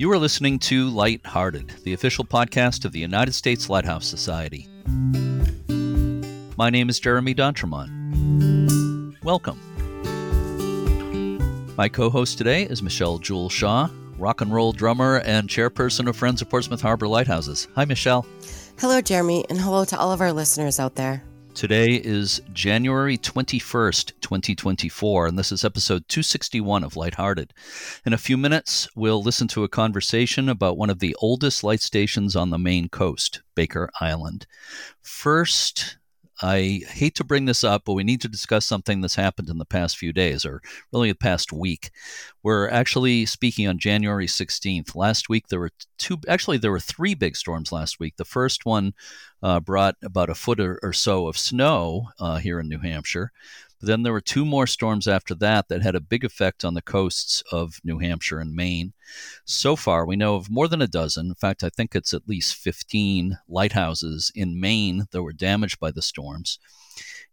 You are listening to Lighthearted, the official podcast of the United States Lighthouse Society. My name is Jeremy D'Entremont. Welcome. My co host today is Michelle Jewel Shaw, rock and roll drummer and chairperson of Friends of Portsmouth Harbor Lighthouses. Hi, Michelle. Hello, Jeremy, and hello to all of our listeners out there. Today is January 21st, 2024, and this is episode 261 of Lighthearted. In a few minutes, we'll listen to a conversation about one of the oldest light stations on the Maine coast, Baker Island. First, I hate to bring this up, but we need to discuss something that's happened in the past few days, or really the past week. We're actually speaking on January 16th. Last week, there were two, actually, there were three big storms last week. The first one uh, brought about a foot or, or so of snow uh, here in New Hampshire. Then there were two more storms after that that had a big effect on the coasts of New Hampshire and Maine. So far, we know of more than a dozen. In fact, I think it's at least 15 lighthouses in Maine that were damaged by the storms.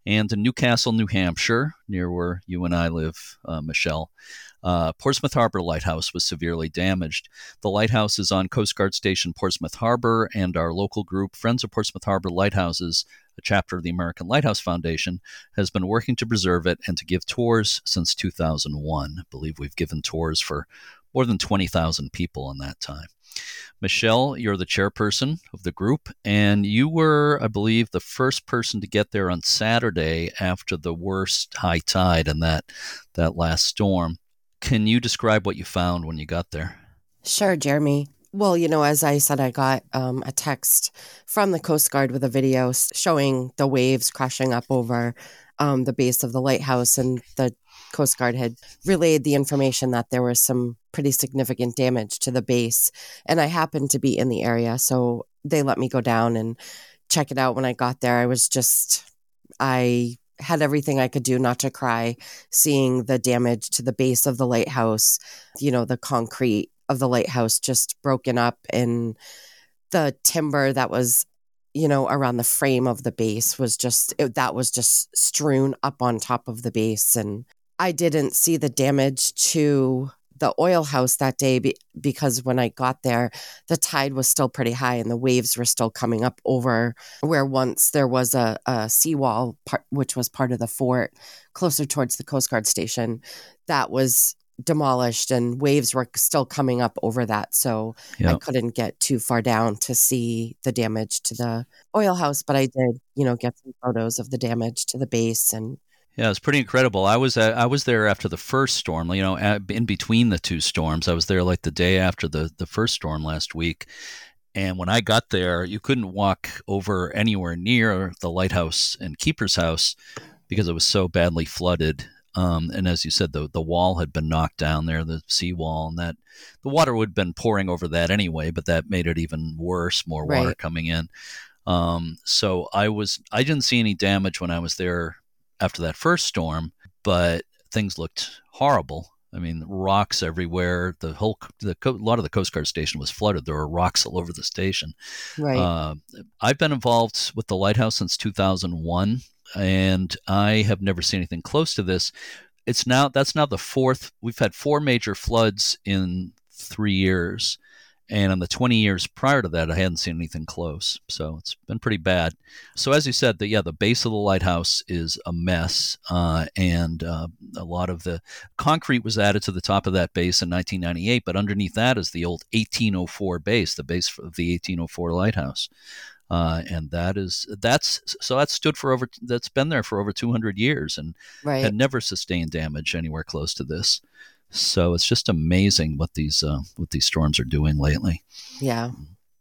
And in New Castle, New Hampshire, near where you and I live, uh, Michelle, uh, Portsmouth Harbor Lighthouse was severely damaged. The lighthouse is on Coast Guard Station Portsmouth Harbor, and our local group, Friends of Portsmouth Harbor Lighthouses, a chapter of the American Lighthouse Foundation, has been working to preserve it and to give tours since 2001. I believe we've given tours for more than 20,000 people in that time. Michelle, you're the chairperson of the group, and you were, I believe, the first person to get there on Saturday after the worst high tide and that that last storm. Can you describe what you found when you got there? Sure, Jeremy. Well, you know, as I said, I got um, a text from the Coast Guard with a video showing the waves crashing up over um, the base of the lighthouse, and the Coast Guard had relayed the information that there was some pretty significant damage to the base. And I happened to be in the area, so they let me go down and check it out. When I got there, I was just, I had everything I could do not to cry, seeing the damage to the base of the lighthouse, you know, the concrete of the lighthouse just broken up and the timber that was you know around the frame of the base was just it, that was just strewn up on top of the base. And i didn't see the damage to the oil house that day be, because when I got there, the tide was still pretty high and the waves were still coming up over where once there was a, a seawall, part, which was part of the fort closer towards the Coast Guard station, that was demolished and waves were still coming up over that. So yep. I couldn't get too far down to see the damage to the oil house, but I did, you know, get some photos of the damage to the base and yeah, it's pretty incredible. I was uh, I was there after the first storm. You know, in between the two storms, I was there like the day after the the first storm last week. And when I got there, you couldn't walk over anywhere near the lighthouse and keeper's house because it was so badly flooded. Um, and as you said, the the wall had been knocked down there, the seawall, and that the water would have been pouring over that anyway, but that made it even worse. More water right. coming in. Um, so I was I didn't see any damage when I was there after that first storm, but things looked horrible. I mean, rocks everywhere. The whole, the a lot of the Coast Guard station was flooded. There were rocks all over the station. Right. Uh, I've been involved with the lighthouse since 2001, and I have never seen anything close to this. It's now that's now the fourth. We've had four major floods in three years, and in the 20 years prior to that, I hadn't seen anything close. So it's been pretty bad. So as you said, that yeah, the base of the lighthouse is a mess, uh, and uh, a lot of the concrete was added to the top of that base in 1998. But underneath that is the old 1804 base, the base of the 1804 lighthouse. Uh, and that is that's so that stood for over that's been there for over 200 years and right. had never sustained damage anywhere close to this. So it's just amazing what these uh, what these storms are doing lately. Yeah.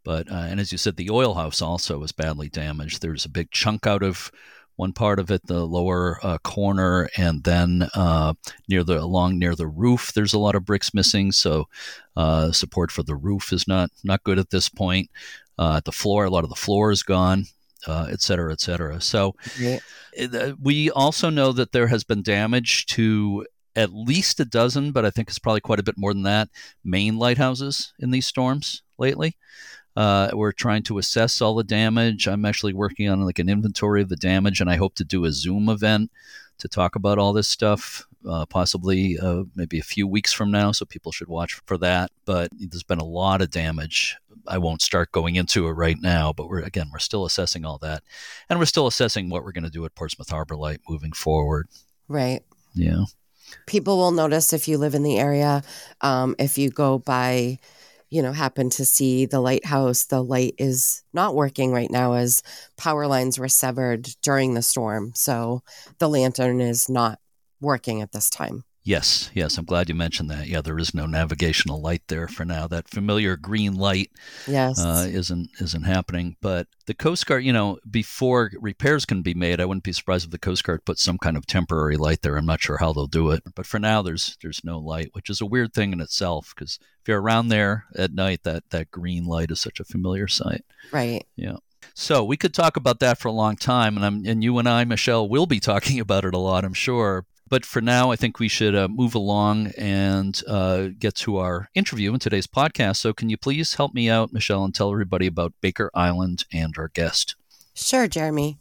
But uh, and as you said, the oil house also was badly damaged. There's a big chunk out of one part of it, the lower uh, corner, and then uh, near the along near the roof, there's a lot of bricks missing. So uh, support for the roof is not not good at this point. Uh, the floor, a lot of the floor is gone. Uh, et cetera, et cetera. So, yeah. Uh, we also know that there has been damage to at least a dozen, but I think it's probably quite a bit more than that, Maine lighthouses in these storms lately. Uh, we're trying to assess all the damage. I'm actually working on like an inventory of the damage, and I hope to do a Zoom event to talk about all this stuff uh, possibly uh, maybe a few weeks from now. So people should watch for that. But there's been a lot of damage. I won't start going into it right now, but we're again we're still assessing all that, and we're still assessing what we're going to do at Portsmouth Harbor Light moving forward. Right. Yeah. People will notice if you live in the area, um, if you go by you know, happen to see the lighthouse, the light is not working right now as power lines were severed during the storm. So the lantern is not working at this time. Yes, yes, I'm glad you mentioned that. Yeah, there is no navigational light there for now. That familiar green light, yes, uh, isn't isn't happening. But the Coast Guard, you know, before repairs can be made, I wouldn't be surprised if the Coast Guard put some kind of temporary light there. I'm not sure how they'll do it, but for now, there's there's no light, which is a weird thing in itself because if you're around there at night, that that green light is such a familiar sight. Right. Yeah. So we could talk about that for a long time, and I'm, and you and I, Michelle, will be talking about it a lot, I'm sure. But for now, I think we should uh, move along and uh, get to our interview in today's podcast. So, can you please help me out, Michelle, and tell everybody about Baker Island and our guest? Sure, Jeremy.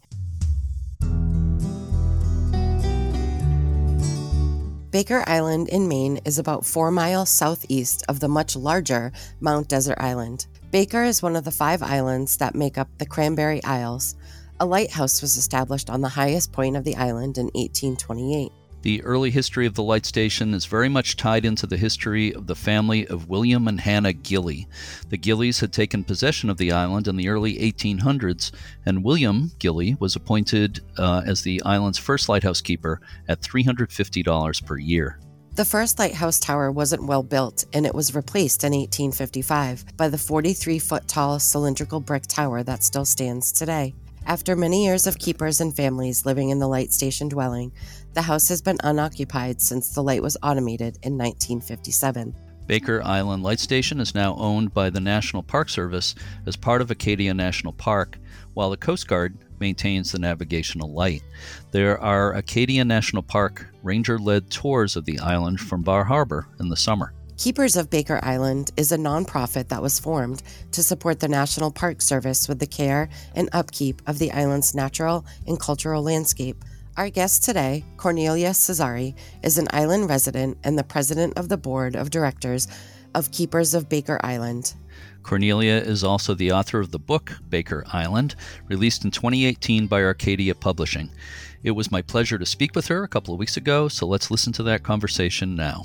Baker Island in Maine is about four miles southeast of the much larger Mount Desert Island. Baker is one of the five islands that make up the Cranberry Isles. A lighthouse was established on the highest point of the island in 1828. The early history of the light station is very much tied into the history of the family of William and Hannah Gilley. The Gilleys had taken possession of the island in the early 1800s, and William Gilley was appointed uh, as the island's first lighthouse keeper at $350 per year. The first lighthouse tower wasn't well built, and it was replaced in 1855 by the 43 foot tall cylindrical brick tower that still stands today. After many years of keepers and families living in the light station dwelling, the house has been unoccupied since the light was automated in 1957. Baker Island Light Station is now owned by the National Park Service as part of Acadia National Park, while the Coast Guard maintains the navigational light. There are Acadia National Park ranger led tours of the island from Bar Harbor in the summer. Keepers of Baker Island is a nonprofit that was formed to support the National Park Service with the care and upkeep of the island's natural and cultural landscape. Our guest today, Cornelia Cesari, is an island resident and the president of the board of directors of Keepers of Baker Island. Cornelia is also the author of the book Baker Island, released in 2018 by Arcadia Publishing. It was my pleasure to speak with her a couple of weeks ago, so let's listen to that conversation now.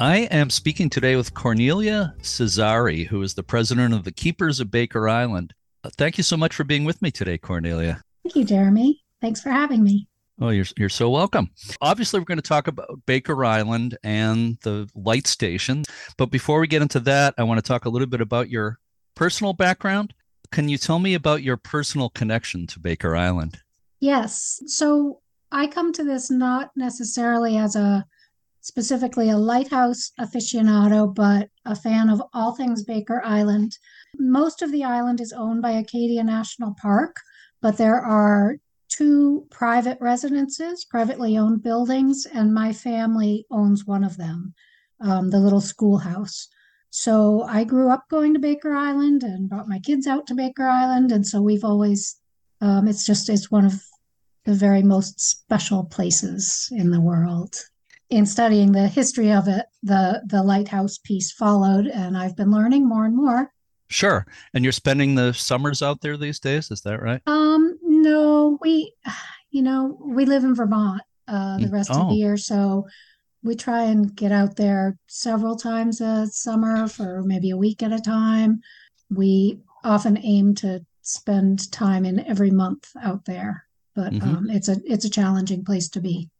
I am speaking today with Cornelia Cesari, who is the president of the Keepers of Baker Island. Thank you so much for being with me today, Cornelia. Thank you, Jeremy. Thanks for having me. Oh, you're, you're so welcome. Obviously, we're going to talk about Baker Island and the light station. But before we get into that, I want to talk a little bit about your personal background. Can you tell me about your personal connection to Baker Island? Yes. So I come to this not necessarily as a specifically a lighthouse aficionado, but a fan of all things Baker Island. Most of the island is owned by Acadia National Park, but there are two private residences, privately owned buildings, and my family owns one of them, um, the little schoolhouse. So I grew up going to Baker Island and brought my kids out to Baker Island. And so we've always, um, it's just, it's one of the very most special places in the world in studying the history of it, the the lighthouse piece followed, and I've been learning more and more. Sure. And you're spending the summers out there these days, is that right? Um, no, we, you know, we live in Vermont uh, the mm, rest oh. of the oh. year, so we try and get out there several times a summer for maybe a week at a time. We often aim to spend time in every month out there, but mm-hmm. um, it's a it's a challenging place to be.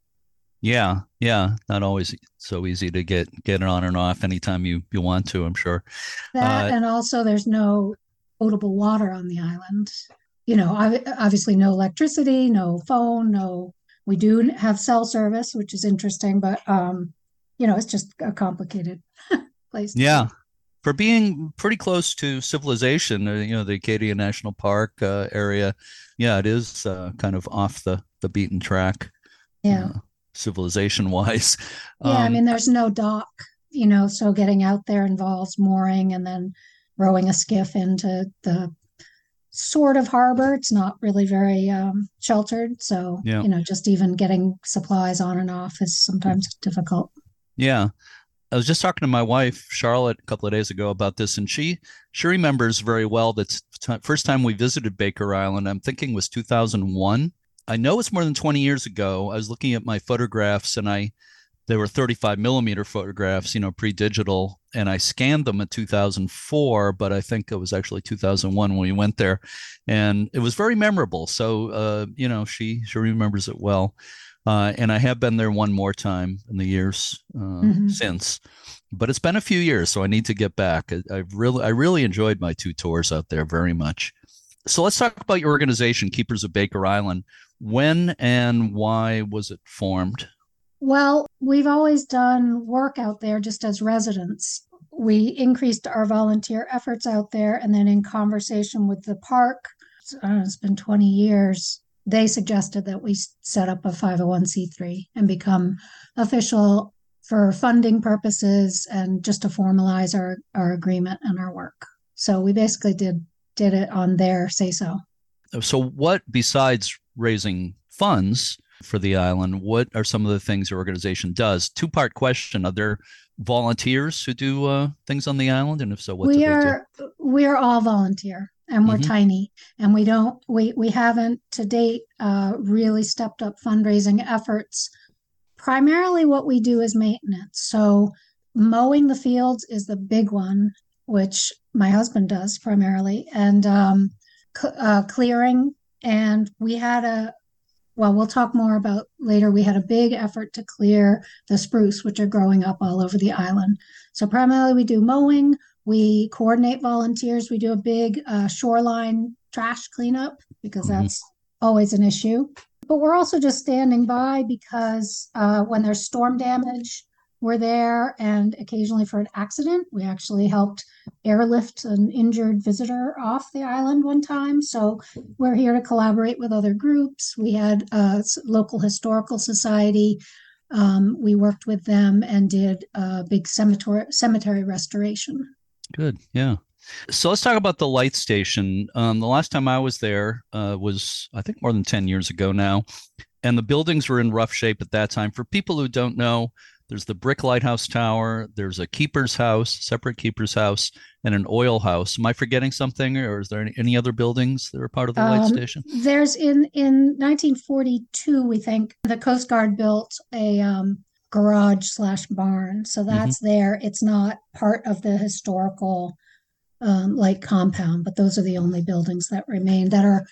Yeah, yeah, not always so easy to get get it on and off anytime you you want to. I'm sure. That uh, and also there's no potable water on the island. You know, obviously no electricity, no phone, no. We do have cell service, which is interesting, but um, you know, it's just a complicated place. yeah, for being pretty close to civilization, uh, you know, the Acadia National Park uh, area. Yeah, it is uh, kind of off the the beaten track. Yeah. Uh, civilization wise. Yeah, um, I mean, there's no dock, you know, so getting out there involves mooring and then rowing a skiff into the sort of harbor. It's not really very um, sheltered. So, Yeah. you know, just even getting supplies on and off is sometimes difficult. Yeah. I was just talking to my wife Charlotte a couple of days ago about this, and she she remembers very well that t- first time we visited Baker Island. I'm thinking was 2001. I know it's more than 20 years ago. I was looking at my photographs, and I they were 35 millimeter photographs, you know, pre-digital, and I scanned them in 2004, but I think it was actually 2001 when we went there, and it was very memorable. So, uh, you know, she she remembers it well. Uh, and I have been there one more time in the years uh, Mhm. since, but it's been a few years, so I need to get back. I, I've really, I really enjoyed my two tours out there very much. So let's talk about your organization, Keepers of Baker Island. When and why was it formed? Well, we've always done work out there just as residents. We increased our volunteer efforts out there, and then in conversation with the park, it's been 20 years, they suggested that we set up a 501c3 and become official for funding purposes and just to formalize our, our agreement and our work. So we basically did did it on their say so. So, what besides raising funds for the island, what are some of the things your organization does? Two part question: Are there volunteers who do uh, things on the island, and if so, what do we they do? are we are all volunteer and we're Mhm. tiny and we don't we we haven't to date uh, really stepped up fundraising efforts primarily what we do is maintenance so mowing the fields is the big one which my husband does primarily and um, uh, clearing and we had a well we'll talk more about later we had a big effort to clear the spruce which are growing up all over the island so primarily we do mowing we coordinate volunteers. We do a big uh, shoreline trash cleanup because Mhm. that's always an issue. But we're also just standing by because uh, when there's storm damage, we're there. And occasionally for an accident, we actually helped airlift an injured visitor off the island one time. So we're here to collaborate with other groups. We had a local historical society. Um, we worked with them and did a big cemetery cemetery restoration. Good. Yeah. So let's talk about the light station. Um, the last time I was there uh, was, I think, more than 10 years ago now. And the buildings were in rough shape at that time. For people who don't know, there's the brick lighthouse tower, there's a keeper's house, separate keeper's house, and an oil house. Am I forgetting something, or is there any, any other buildings that are part of the light Um, station? There's in in 1942, we think the Coast Guard built a um, garage slash barn, so that's there. It's not part of the historical um, like compound, but those are the only buildings that remain that are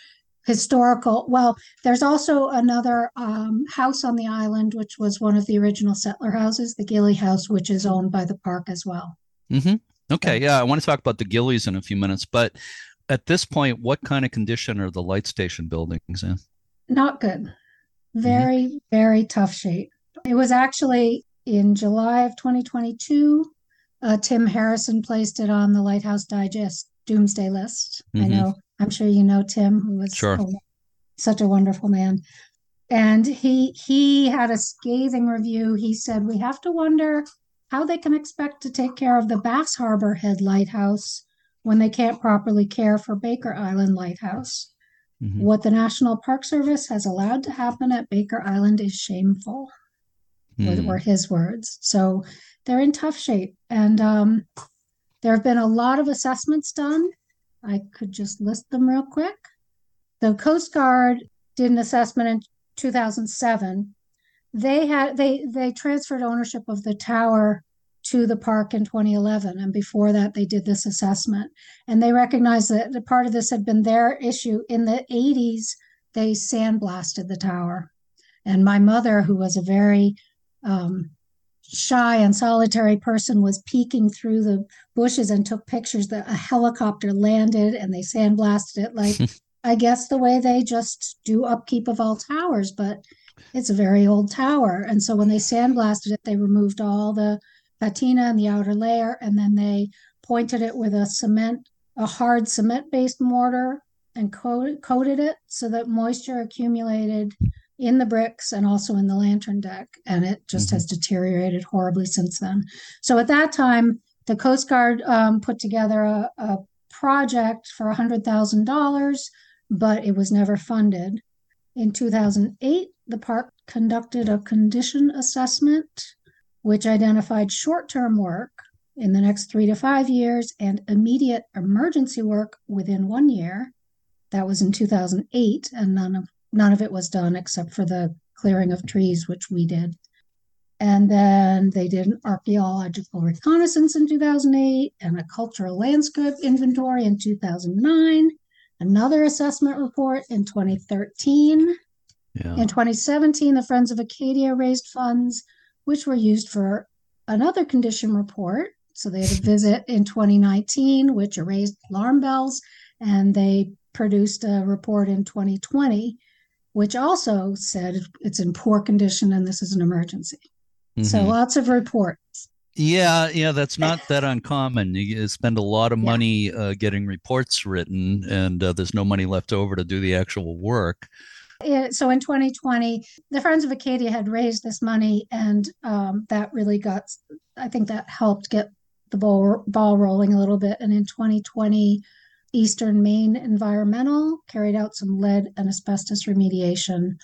historical. Well, there's also another um, house on the island, which was one of the original settler houses, the Gilley House, which is owned by the park as well. hmm Okay. Yeah. I want to talk about the Gilleys in a few minutes. But at this point, what kind of condition are the light station buildings in? Not good. Very, very tough shape. It was actually in July of 2022. Uh, Tim Harrison placed it on the Lighthouse Digest Doomsday list. I Mhm. know, I'm sure you know Tim, who was Sure. a- such a wonderful man. And he he had a scathing review. He said, "We have to wonder how they can expect to take care of the Bass Harbor Head Lighthouse when they can't properly care for Baker Island Lighthouse." Mhm. What the National Park Service has allowed to happen at Baker Island is shameful, were, Hmm. were his words. So they're in tough shape. And um, there have been a lot of assessments done. I could just list them real quick. The Coast Guard did an assessment in 2007. They had they they transferred ownership of the tower to the park in 2011 and before that they did this assessment and they recognized that the part of this had been their issue in the 80s they sandblasted the tower and my mother who was a very um, shy and solitary person was peeking through the bushes and took pictures that a helicopter landed and they sandblasted it like i guess the way they just do upkeep of all towers but it's a very old tower. And so when they sandblasted it they removed all the patina and the outer layer and then they pointed it with a cement a hard cement based mortar and coated, coated it so that moisture accumulated in the bricks and also in the lantern deck and it just Mhm. has deteriorated horribly since then so at that time the coast guard um, put together a, a project for $100,000, but it was never funded. In 2008, the park conducted a condition assessment, which identified short term work in the next three to five years and immediate emergency work within one year. That was in 2008, and none of none of it was done except for the clearing of trees, which we did. And then they did an archaeological reconnaissance in 2008 and a cultural landscape inventory in 2009, another assessment report in 2013. Yeah. In 2017, the Friends of Acadia raised funds, which were used for another condition report. So they had a visit in 2019, which raised alarm bells, and they produced a report in 2020, which also said it's in poor condition and this is an emergency. Mm-hmm. So lots of reports. Yeah, yeah, that's not that uncommon. You spend a lot of money yeah. uh, getting reports written, and uh, there's no money left over to do the actual work. so in 2020, the Friends of Acadia had raised this money, and um, that really got, I think that helped get the ball, ball rolling a little bit. And in 2020, Eastern Maine Environmental carried out some lead and asbestos remediation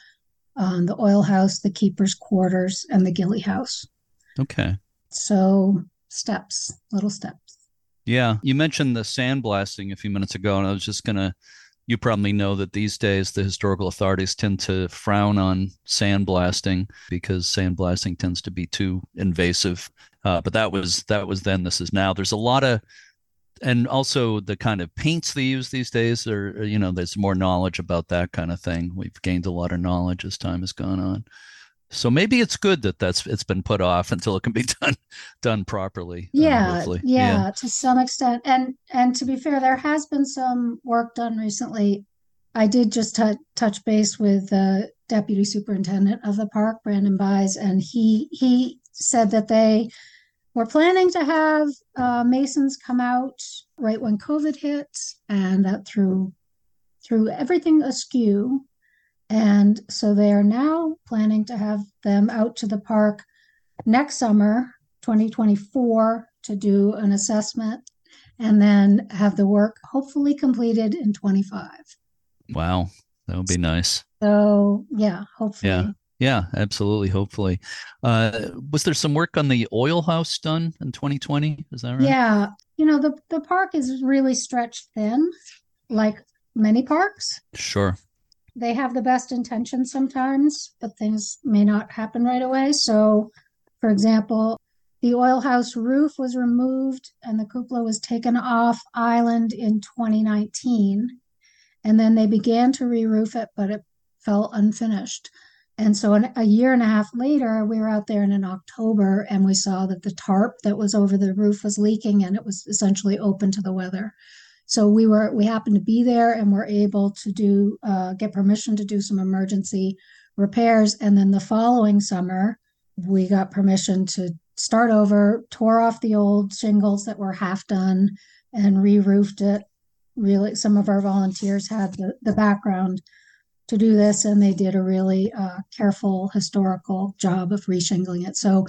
on the oil house, the keeper's quarters, and the Gilley house. Okay. So steps, little steps. Yeah. You mentioned the sandblasting a few minutes ago, and I was just going to, you probably know that these days the historical authorities tend to frown on sandblasting because sandblasting tends to be too invasive. Uh, but that was that was then. This is now. There's a lot of and also the kind of paints they use these days are you know there's more knowledge about that kind of thing. We've gained a lot of knowledge as time has gone on. So maybe it's good that that's it's been put off until it can be done done properly yeah, uh, yeah yeah. to some extent. And and to be fair there has been some work done recently. I did just t- touch base with the deputy superintendent of the park Brandon Bies and he he said that they we're planning to have uh, masons come out right when COVID hit, and that threw threw everything askew. And so they are now planning to have them out to the park next summer, 2024, to do an assessment and then have the work hopefully completed in 25. Wow, that would be nice. So, yeah, hopefully. Yeah. Yeah, absolutely. Hopefully. Uh, was there some work on the oil house done in 2020? Is that right? Yeah. You know, the, the park is really stretched thin, like many parks. Sure. They have the best intentions sometimes, but things may not happen right away. So, for example, the oil house roof was removed and the cupola was taken off island in 2019. And then they began to re roof it, but it fell unfinished. And so an, a year and a half later, we were out there in, in October and we saw that the tarp that was over the roof was leaking and it was essentially open to the weather. So we were we happened to be there and were able to do uh, get permission to do some emergency repairs. And then the following summer, we got permission to start over, tore off the old shingles that were half done, and re-roofed it. Really, some of our volunteers had the, the background to do this, and they did a really uh, careful historical job of reshingling it. So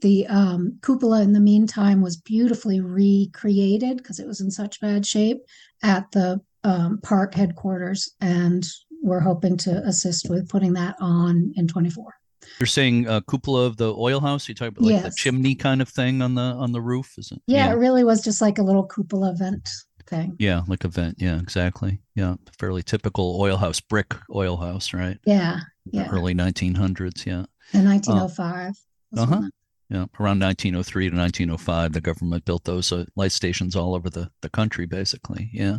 the um, cupola, in the meantime, was beautifully recreated because it was in such bad shape at the um, park headquarters, and we're hoping to assist with putting that on in 24. You're saying uh, cupola of the oil house? You talk about like yes. the chimney kind of thing on the on the roof, is it? Yeah, yeah, it really was just like a little cupola vent thing. Yeah, like a vent. Yeah, exactly. Yeah, fairly typical oil house, brick oil house, right? Yeah, yeah. Early 1900s. Yeah. In 1905. Uh huh. Yeah, around 1903 to 1905, the government built those uh, light stations all over the, the country, basically. Yeah.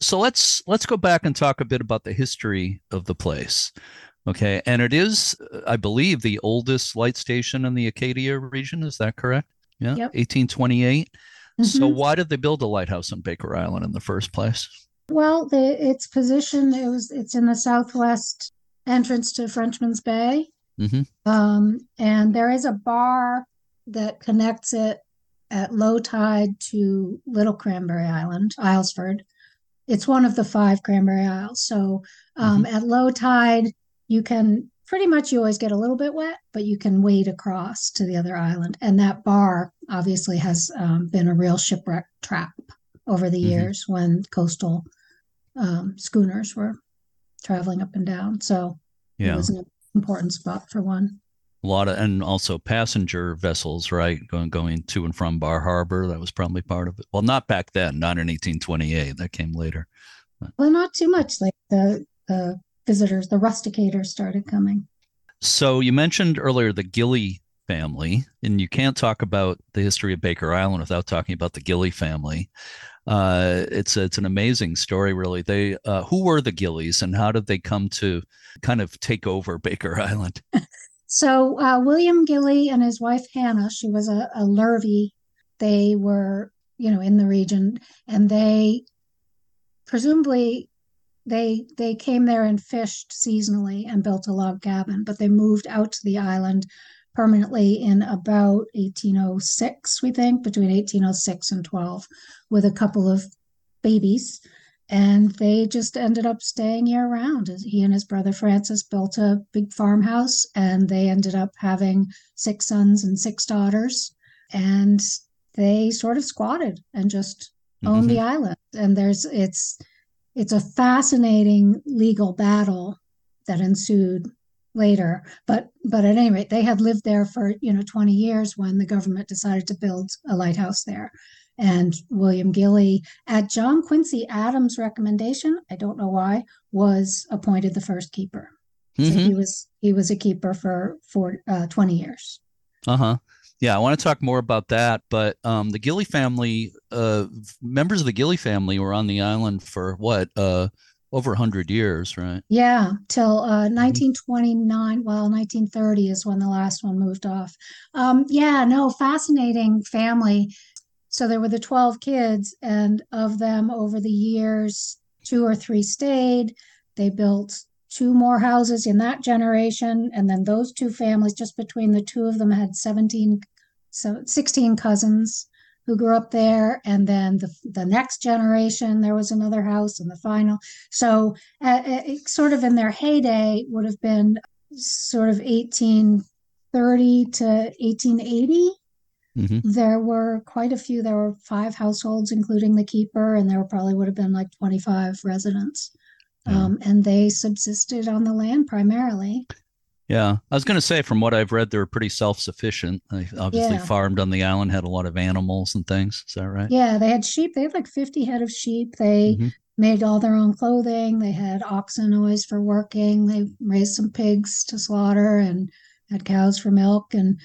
So let's let's go back and talk a bit about the history of the place. Okay, and it is, I believe, the oldest light station in the Acadia region. Is that correct? Yeah, yep. 1828. Mm-hmm. So why did they build a lighthouse on Baker Island in the first place? Well, the, its position it was it's in the southwest entrance to Frenchman's Bay, mm-hmm. um, and there is a bar that connects it at low tide to Little Cranberry Island, Islesford. It's one of the five Cranberry Isles. So um, mm-hmm. at low tide, you can pretty much you always get a little bit wet, but you can wade across to the other island. And that bar obviously has um, been a real shipwreck trap over the Mhm. years when coastal um, schooners were traveling up and down. So it was an important spot for one. A lot of, and also passenger vessels, right? Going going to and from Bar Harbor. That was probably part of it. Well, not back then, not in 1828. That came later. Well, not too much. Like the the visitors, the rusticators started coming. So you mentioned earlier the Gilley family, and you can't talk about the history of Baker Island without talking about the Gilley family. Uh, it's it's an amazing story, really. They uh, who were the Gilleys, and how did they come to kind of take over Baker Island? So uh, William Gilley and his wife Hannah, she was a, a Lurvey. They were, you know, in the region, and they presumably they they came there and fished seasonally and built a log cabin, but they moved out to the island permanently in about 1806, we think, between 1806 and 12, with a couple of babies. And they just ended up staying year round. He and his brother Francis built a big farmhouse, and they ended up having six sons and six daughters. And they sort of squatted and just owned Mhm. the island. And there's it's it's a fascinating legal battle that ensued later. But but at any rate, they had lived there for you know 20 years when the government decided to build a lighthouse there. And William Gilley, at John Quincy Adams' recommendation, I don't know why, was appointed the first keeper. So Mhm. he was he was a keeper for for uh, 20 years. Uh huh. Yeah, I want to talk more about that. But um, the Gilley family, uh, members of the Gilley family were on the island for what, uh, over 100 years, right? Yeah, till uh, 1929. Well, 1930 is when the last one moved off. Um, yeah, no, fascinating family. So there were the 12 kids, and of them over the years, two or three stayed. They built two more houses in that generation, and then those two families, just between the two of them, had 17, so 16 cousins who grew up there. And then the, the next generation, there was another house, and the final. So, uh, it, sort of in their heyday, would have been sort of 1830 to 1880. Mhm. There were quite a few. There were five households, including the keeper, and there probably would have been like 25 residents. Yeah. Um, and they subsisted on the land primarily. Yeah, I was going to say, from what I've read, they were pretty self-sufficient. They obviously Yeah. farmed on the island, had a lot of animals and things. Is that right? Yeah, they had sheep. They had like 50 head of sheep. They Mhm. made all their own clothing. They had oxen always for working. They raised some pigs to slaughter and had cows for milk. And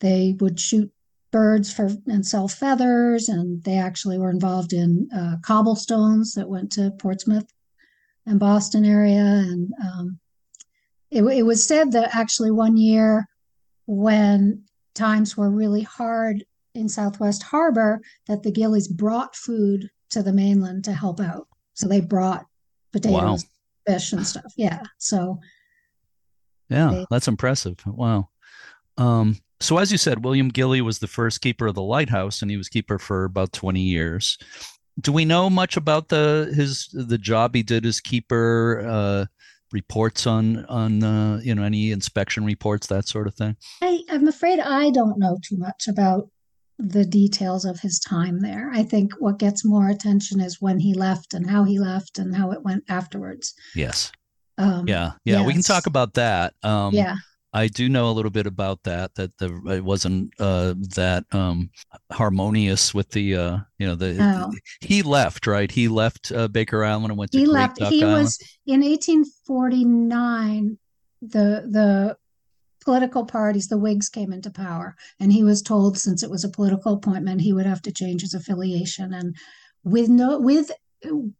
they would shoot birds for and sell feathers. And they actually were involved in uh, cobblestones that went to Portsmouth and Boston area. And um, it, it was said that actually one year when times were really hard in Southwest Harbor, that the Gilleys brought food to the mainland to help out. So they brought potatoes, fish, and stuff. Yeah. So Yeah, They- that's impressive. Wow. Um, so as you said, William Gilley was the first keeper of the lighthouse, and he was keeper for about 20 years. Do we know much about the his the job he did as keeper? Uh, reports on on uh, you know any inspection reports, that sort of thing. I, I'm afraid I don't know too much about the details of his time there. I think what gets more attention is when he left and how he left and how it went afterwards. Yes. Um, Yeah. Yeah. We can talk about that. Um, yeah. I do know a little bit about that. That the it wasn't uh, that um, harmonious with the uh, you know the No. he left right. He left uh, Baker Island and went to he Great left Duck he Island. was in 1849 the the political parties the whigs came into power and he was told since it was a political appointment he would have to change his affiliation and with no with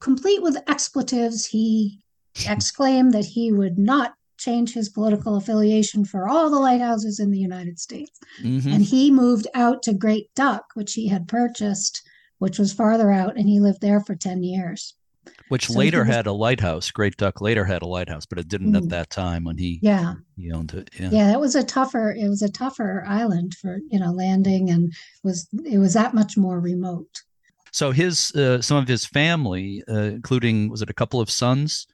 complete with expletives he exclaimed that he would not change his political affiliation for all the lighthouses in the united states Mhm. and he moved out to great duck which he had purchased which was farther out and he lived there for 10 years Which so later was- had a lighthouse. Great Duck later had a lighthouse, but it didn't at Mm. that time when he yeah he owned it. Yeah. yeah that was a tougher it was a tougher island for you know landing and was it was that much more remote So his uh, some of his family, uh, including was it a couple of sons,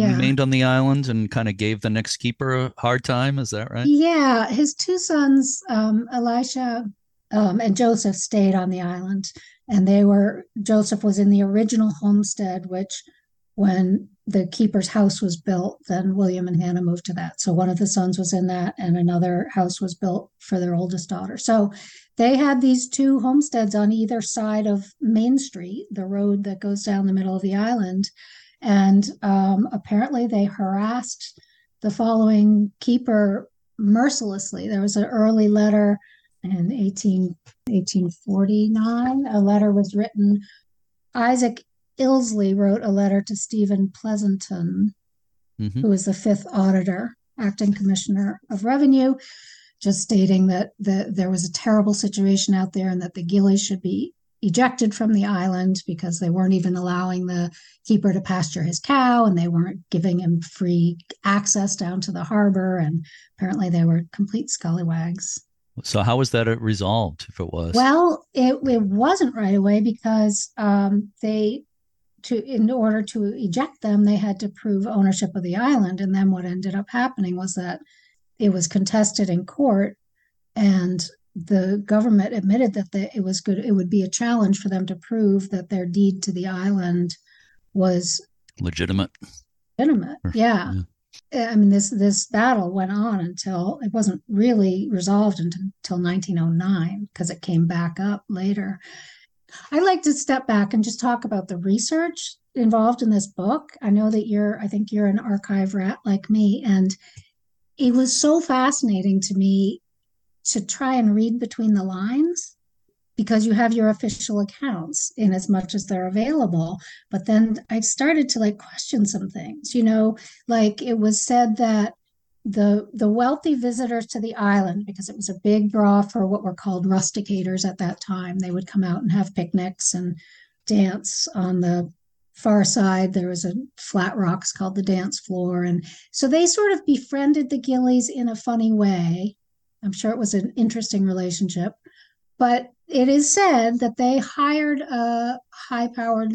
yeah remained on the island and kind of gave the next keeper a hard time. Is that right? yeah his two sons um elisha um, and Joseph stayed on the island. And they were Joseph was in the original homestead, which when the keeper's house was built, then William and Hannah moved to that. So one of the sons was in that, and another house was built for their oldest daughter. So they had these two homesteads on either side of Main Street, the road that goes down the middle of the island. And um, apparently they harassed the following keeper mercilessly. There was an early letter in 18, 1849. A letter was written. Isaac Ilsley wrote a letter to Stephen Pleasanton, mm-hmm. who was the fifth auditor, acting commissioner of revenue, just stating that the, there was a terrible situation out there and that the Gilleys should be ejected from the island because they weren't even allowing the keeper to pasture his cow and they weren't giving him free access down to the harbor. And apparently they were complete scallywags. So how was that resolved if it was? Well, it, it wasn't right away because um, they to in order to eject them, they had to prove ownership of the island. And then what ended up happening was that it was contested in court, and the government admitted that the, it was good. It would be a challenge for them to prove that their deed to the island was legitimate. Legitimate, yeah. yeah. I mean, this this battle went on until it wasn't really resolved until, until 1909 because it came back up later. I like to step back and just talk about the research involved in this book. I know that you're, I think you're an archive rat like me, and it was so fascinating to me to try and read between the lines because you have your official accounts in as much as they're available. But then I started to like question some things, you know, like it was said that the the wealthy visitors to the island because it was a big draw for what were called rusticators at that time they would come out and have picnics and dance on the far side. There was a flat rocks called the dance floor. And so they sort of befriended the Gilleys in a funny way i'm sure it was an interesting relationship but it is said that they hired a high powered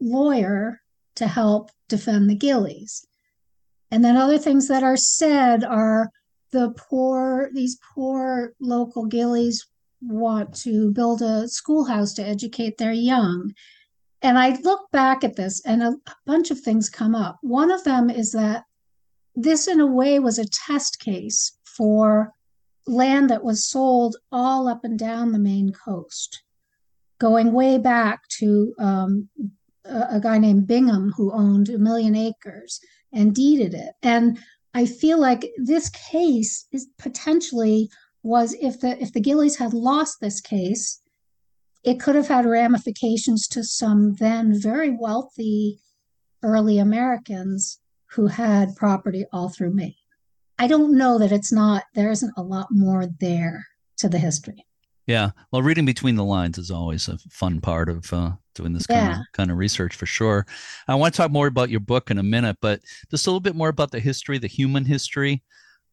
lawyer to help defend the Gilleys and then other things that are said are the poor, these poor local Gilleys want to build a schoolhouse to educate their young. And I look back at this and a, a bunch of things come up. One of them is that this, in a way, was a test case for land that was sold all up and down the Maine coast, going way back to um, a, a guy named Bingham who owned a million acres and deeded it. And I feel like this case is potentially was if the if the Gilleys had lost this case, it could have had ramifications to some then very wealthy early Americans who had property all through Maine. I don't know that it's not there isn't a lot more there to the history. Yeah, well, reading between the lines is always a fun part of uh, doing this yeah. kind of kind of research for sure. I want to talk more about your book in a minute, but just a little bit more about the history, the human history.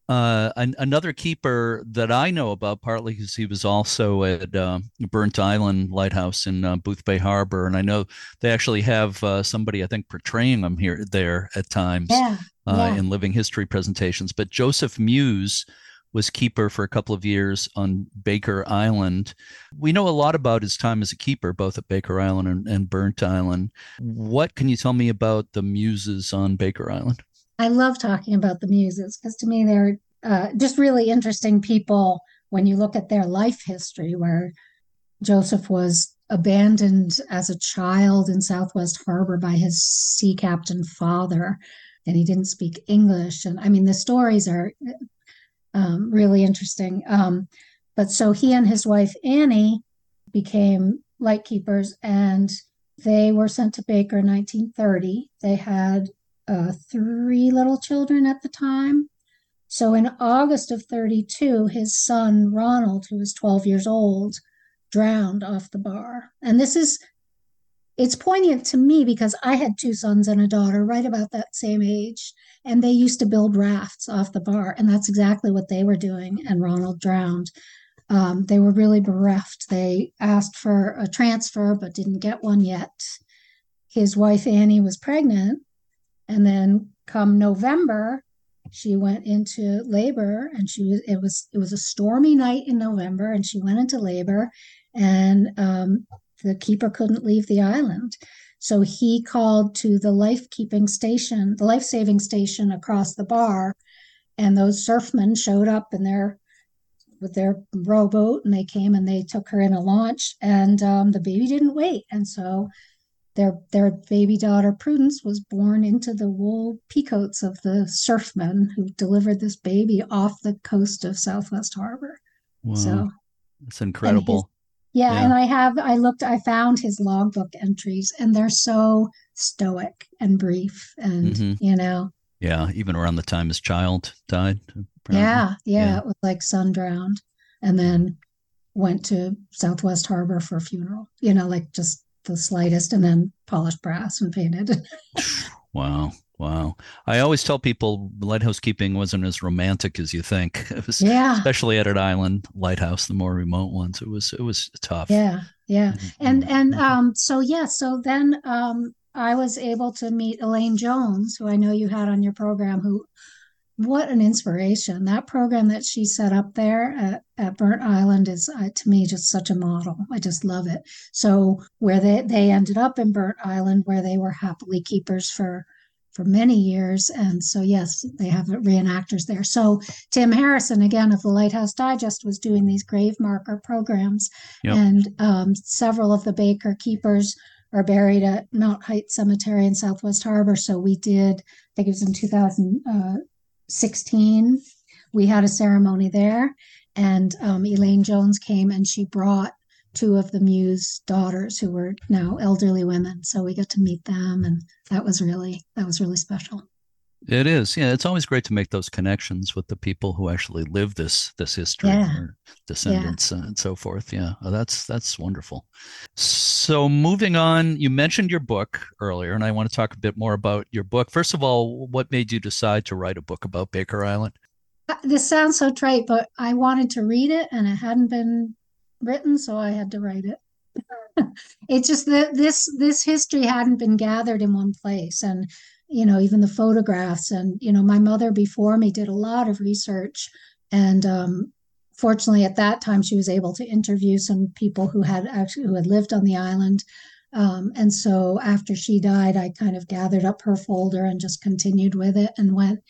Uh, an, another keeper that I know about, partly because he was also at uh, Burnt Island Lighthouse in uh, Boothbay Harbor, and I know they actually have uh, somebody I think portraying him here there at times yeah. Uh, yeah. in living history presentations. But Joseph Muise was keeper for a couple of years on Baker Island. We know a lot about his time as a keeper, both at Baker Island and, and Burnt Island. What can you tell me about the Muises on Baker Island? I love talking about the Muises because to me they're uh, just really interesting people when you look at their life history, where Joseph was abandoned as a child in Southwest Harbor by his sea captain father and he didn't speak English. And I mean, the stories are um, really interesting. Um, but so he and his wife Annie became light keepers, and they were sent to Baker in 1930. They had uh, three little children at the time. So in August of 32, his son Ronald, who was 12 years old, drowned off the bar. And this is it's poignant to me because I had two sons and a daughter right about that same age, and they used to build rafts off the bar, and that's exactly what they were doing. And Ronald drowned. Um, they were really bereft. They asked for a transfer but didn't get one yet. His wife Annie was pregnant, and then come November, she went into labor and she was it was it was a stormy night in november and she went into labor and um, the keeper couldn't leave the island. So he called to the life keeping station the life saving station across the bar and those surfmen showed up in their with their rowboat and they came and they took her in a launch and um, the baby didn't wait. And so their their baby daughter Prudence was born into the wool peacoats of the surfmen who delivered this baby off the coast of Southwest Harbor. Wow. So it's incredible. His, yeah, yeah, and I have I looked I found his logbook entries and they're so stoic and brief and mm-hmm. you know. Yeah, even around the time his child died. Yeah, yeah, yeah, it was like son drowned and then went to Southwest Harbor for a funeral. You know, like just the slightest and then polished brass and painted. wow. Wow. I always tell people lighthouse keeping wasn't as romantic as you think. It was yeah. especially at an island lighthouse, the more remote ones. It was it was tough. Yeah. Yeah. Mm-hmm. And and um so yeah, so then um I was able to meet Elaine Jones, who I know you had on your program, who what an inspiration. That program that she set up there at, at burnt island is uh, to me just such a model. I just love it. So where they, they ended up in burnt island where they were happily keepers for for many years. And so yes they have reenactors there. So tim harrison again of the lighthouse digest was doing these grave marker programs. Yep. and um, several of the baker keepers are buried at mount height cemetery in southwest harbor. So we did i think it was in 2000 uh, 16, we had a ceremony there, and um, Elaine Jones came and she brought two of the Muise daughters who were now elderly women. So we got to meet them, and that was really that was really special. It is, yeah. It's always great to make those connections with the people who actually live this this history, yeah. or descendants, yeah. and so forth. Yeah, oh, that's that's wonderful. So moving on, you mentioned your book earlier, and I want to talk a bit more about your book. First of all, what made you decide to write a book about Baker Island? Uh, this sounds so trite, but I wanted to read it, and it hadn't been written, so I had to write it. it's just that this this history hadn't been gathered in one place, and you know, even the photographs. And, you know, my mother before me did a lot of research. And um, fortunately, at that time, she was able to interview some people who had actually who had lived on the island. Um, and so after she died, I kind of gathered up her folder and just continued with it and went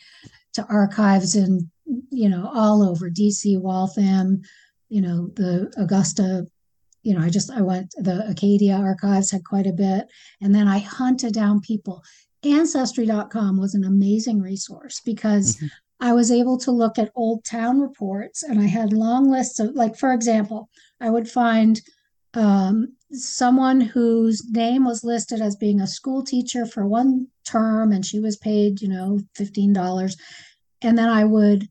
to archives in, you know, all over DC, Waltham, you know, the Augusta you know, I just I went the Acadia archives had quite a bit, and then I hunted down people. Ancestry.com was an amazing resource because mm-hmm. I was able to look at old town reports and I had long lists of, like, for example, I would find um, someone whose name was listed as being a school teacher for one term and she was paid, you know, $15. And then I would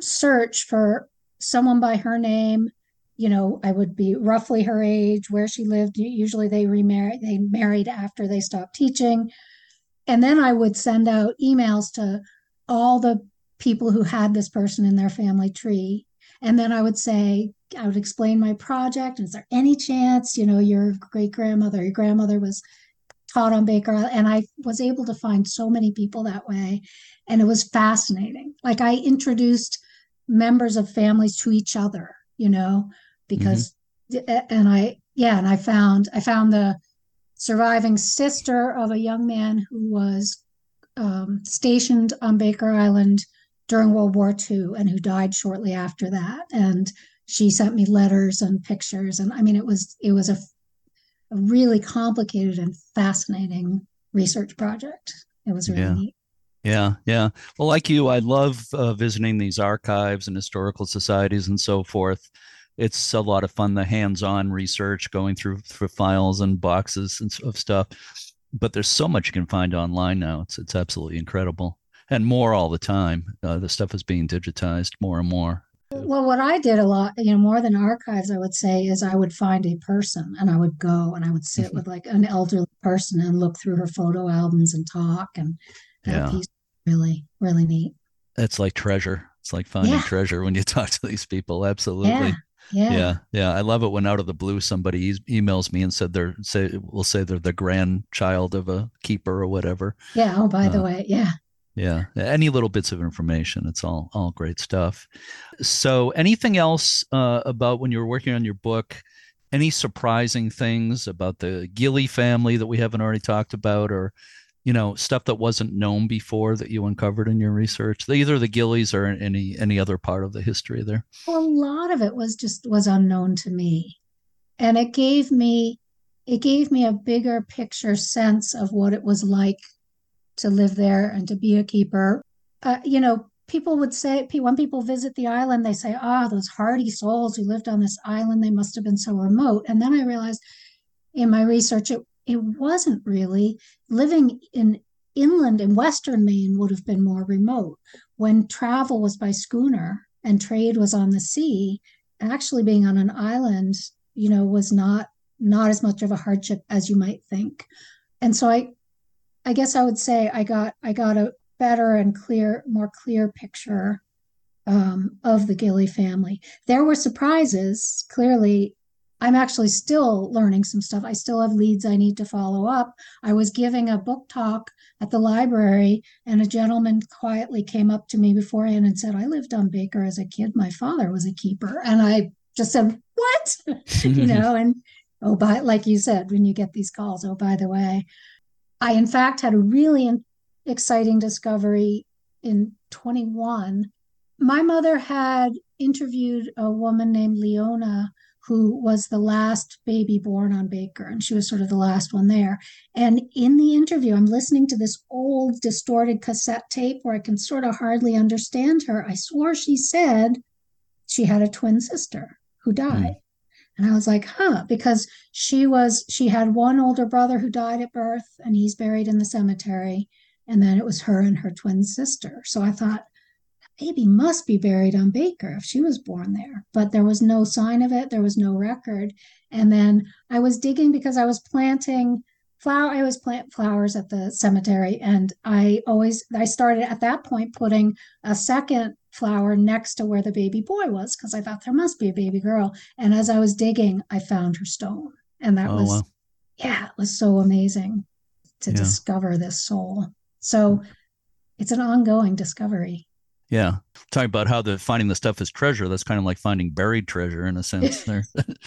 search for someone by her name you know i would be roughly her age where she lived usually they remarried they married after they stopped teaching and then I would send out emails to all the people who had this person in their family tree. And then I would say, I would explain my project. Is there any chance, you know, your great grandmother, your grandmother was taught on Baker Island? And I was able to find so many people that way. And it was fascinating. Like I introduced members of families to each other, you know, because, mm-hmm. and I, yeah, and I found, I found the, surviving sister of a young man who was um, stationed on Baker Island during World War II and who died shortly after that. And she sent me letters and pictures, and I mean, it was it was a, a really complicated and fascinating research project. It was really yeah. neat. Yeah, yeah. Well, like you, I love uh, visiting these archives and historical societies and so forth it's a lot of fun the hands-on research going through through files and boxes and of stuff. But there's so much you can find online now it's it's absolutely incredible. And more all the time uh, the stuff is being digitized more and more. Well what i did a lot you know more than archives i would say is i would find a person and i would go and i would sit with like an elderly person and look through her photo albums and talk and yeah. piece really really neat. It's like treasure. It's like finding yeah. treasure when you talk to these people. Absolutely. Yeah. Yeah. yeah, yeah. I love it when out of the blue somebody emails me and said they're say will say they're the grandchild of a keeper or whatever. Yeah. Oh, by uh, the way, yeah. yeah any little bits of information it's all all great stuff so anything else uh, about when you were working on your book any surprising things about the Gilley family that we haven't already talked about or you know stuff that wasn't known before that you uncovered in your research either the Gilleys or any any other part of the history there well, a lot of it was just was unknown to me and it gave me it gave me a bigger picture sense of what it was like to live there and to be a keeper. Uh, you know, people would say when people visit the island, they say, "Ah, oh, those hardy souls who lived on this island, they must have been so remote." And then I realized in my research, it it wasn't really living in inland in western Maine would have been more remote. When travel was by schooner and trade was on the sea, actually being on an island, you know, was not not as much of a hardship as you might think. And so I I guess I would say I got I got a better and clear, more clear picture um, of the Gilley family. There were surprises. Clearly, I'm actually still learning some stuff. I still have leads I need to follow up. I was giving a book talk at the library, and a gentleman quietly came up to me beforehand and said, I lived on Baker as a kid. My father was a keeper. And I just said, What? you know, and oh, by like you said, when you get these calls, oh, by the way, I, in fact, had a really exciting discovery in 21. My mother had interviewed a woman named Leona who was the last baby born on Baker, and she was sort of the last one there. And in the interview, I'm listening to this old distorted cassette tape where I can sort of hardly understand her. I swore she said she had a twin sister who died. Mm. And I was like, huh, because she was, she had one older brother who died at birth and he's buried in the cemetery. And then it was her and her twin sister. So I thought, baby must be buried on Baker if she was born there. But there was no sign of it, there was no record. And then I was digging because I was planting flower i always plant flowers at the cemetery and i always i started at that point putting a second flower next to where the baby boy was because i thought there must be a baby girl and as i was digging i found her stone and that oh, was wow. yeah it was so amazing to yeah. discover this soul so mm. it's an ongoing discovery yeah. Talking about how the finding the stuff is treasure. That's kind of like finding buried treasure in a sense there.